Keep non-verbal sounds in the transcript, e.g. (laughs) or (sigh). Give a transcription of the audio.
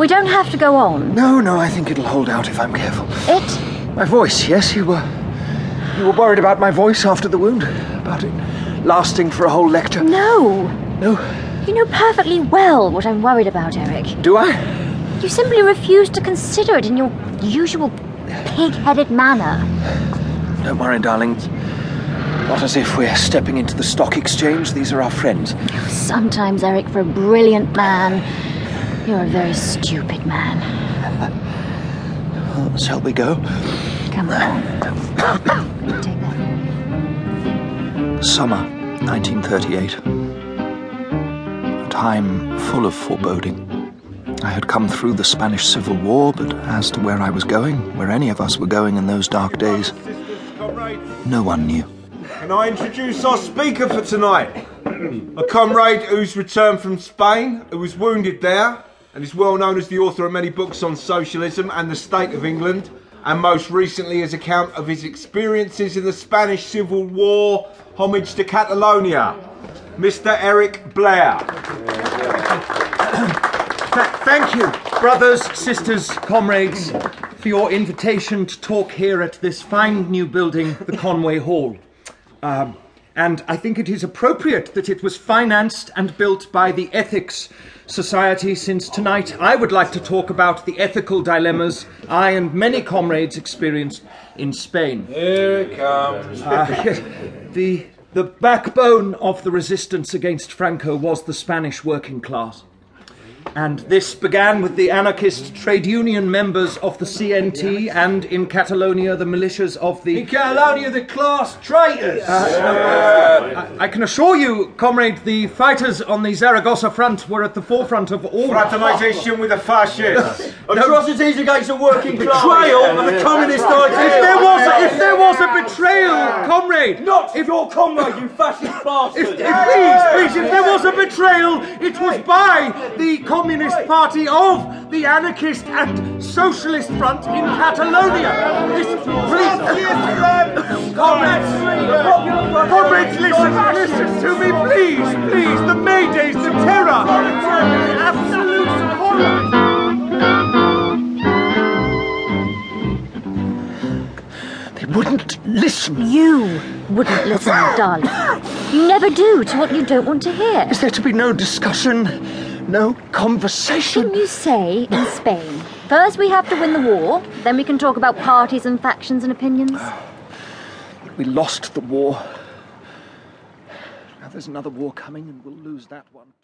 We don't have to go on. No, no, I think it'll hold out if I'm careful. It? My voice, yes, you were. You were worried about my voice after the wound? About it lasting for a whole lecture? No. No? You know perfectly well what I'm worried about, Eric. Do I? You simply refuse to consider it in your usual pig headed manner. Don't worry, darling. Not as if we're stepping into the stock exchange. These are our friends. Sometimes, Eric, for a brilliant man, you're a very stupid man. Well, shall we go? Come on. Take that. Summer 1938. A time full of foreboding. I had come through the Spanish Civil War, but as to where I was going, where any of us were going in those dark days, no one knew. Can I introduce our speaker for tonight? A comrade who's returned from Spain, who was wounded there, and is well known as the author of many books on socialism and the state of England, and most recently his account of his experiences in the Spanish Civil War, homage to Catalonia. Mr. Eric Blair. Thank you, brothers, sisters, comrades, for your invitation to talk here at this fine new building, the Conway Hall. Um, and I think it is appropriate that it was financed and built by the Ethics Society, since tonight I would like to talk about the ethical dilemmas I and many comrades experienced in Spain. Here it comes. (laughs) Uh, the, the backbone of the resistance against Franco was the Spanish working class. And this began with the anarchist trade union members of the CNT and in Catalonia the militias of the. In Catalonia, the class traitors. Uh, I, I can assure you, comrade, the fighters on the Zaragoza front were at the forefront of all. Fraternisation with the fascists. (laughs) Atrocities against the working class. Betrayal of the communist idea. If there was, a, if there was a betrayal, comrade, Not if your comrade, you fascist bastard. (laughs) If, if, please, please, if there was a betrayal, it was by the Communist Party of the Anarchist and Socialist Front in Catalonia. This, please, (laughs) comrades, comrades, listen, listen to me, please, please. The Maydays, the terror, the absolute horror. They wouldn't listen. You wouldn't listen, darling. You never do to what you don't want to hear. Is there to be no discussion? No conversation? Didn't you say in Spain? First we have to win the war, then we can talk about parties and factions and opinions. We lost the war. Now there's another war coming, and we'll lose that one.